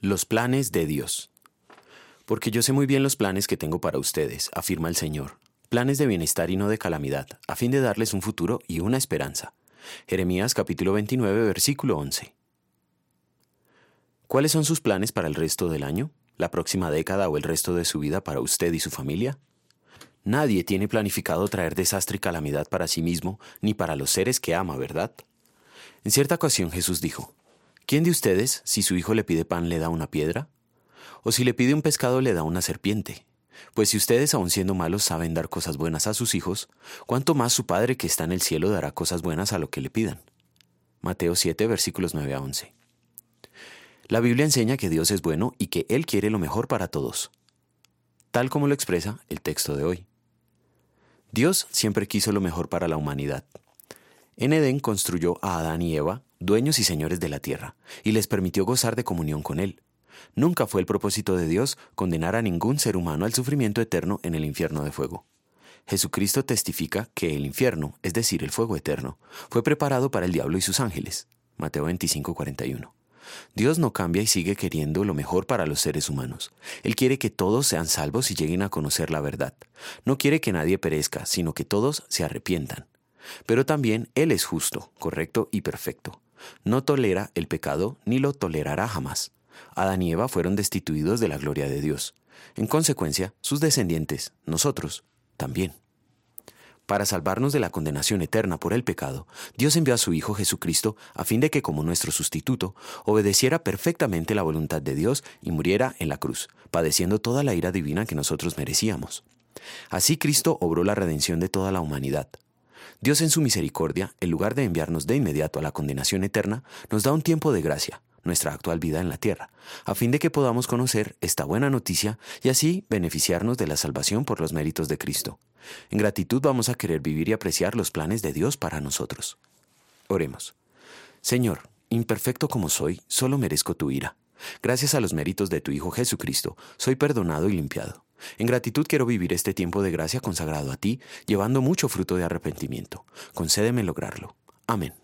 Los planes de Dios. Porque yo sé muy bien los planes que tengo para ustedes, afirma el Señor, planes de bienestar y no de calamidad, a fin de darles un futuro y una esperanza. Jeremías capítulo 29, versículo 11. ¿Cuáles son sus planes para el resto del año, la próxima década o el resto de su vida para usted y su familia? Nadie tiene planificado traer desastre y calamidad para sí mismo ni para los seres que ama, ¿verdad? En cierta ocasión Jesús dijo, ¿Quién de ustedes, si su hijo le pide pan, le da una piedra? ¿O si le pide un pescado, le da una serpiente? Pues si ustedes, aun siendo malos, saben dar cosas buenas a sus hijos, ¿cuánto más su Padre que está en el cielo dará cosas buenas a lo que le pidan? Mateo 7, versículos 9 a 11. La Biblia enseña que Dios es bueno y que Él quiere lo mejor para todos, tal como lo expresa el texto de hoy. Dios siempre quiso lo mejor para la humanidad. En Edén construyó a Adán y Eva dueños y señores de la tierra, y les permitió gozar de comunión con Él. Nunca fue el propósito de Dios condenar a ningún ser humano al sufrimiento eterno en el infierno de fuego. Jesucristo testifica que el infierno, es decir, el fuego eterno, fue preparado para el diablo y sus ángeles. Mateo 25:41. Dios no cambia y sigue queriendo lo mejor para los seres humanos. Él quiere que todos sean salvos y lleguen a conocer la verdad. No quiere que nadie perezca, sino que todos se arrepientan. Pero también Él es justo, correcto y perfecto. No tolera el pecado ni lo tolerará jamás. Adán y Eva fueron destituidos de la gloria de Dios. En consecuencia, sus descendientes, nosotros, también. Para salvarnos de la condenación eterna por el pecado, Dios envió a su Hijo Jesucristo a fin de que, como nuestro sustituto, obedeciera perfectamente la voluntad de Dios y muriera en la cruz, padeciendo toda la ira divina que nosotros merecíamos. Así Cristo obró la redención de toda la humanidad. Dios en su misericordia, en lugar de enviarnos de inmediato a la condenación eterna, nos da un tiempo de gracia, nuestra actual vida en la tierra, a fin de que podamos conocer esta buena noticia y así beneficiarnos de la salvación por los méritos de Cristo. En gratitud vamos a querer vivir y apreciar los planes de Dios para nosotros. Oremos. Señor, imperfecto como soy, solo merezco tu ira. Gracias a los méritos de tu Hijo Jesucristo, soy perdonado y limpiado. En gratitud quiero vivir este tiempo de gracia consagrado a ti, llevando mucho fruto de arrepentimiento. Concédeme lograrlo. Amén.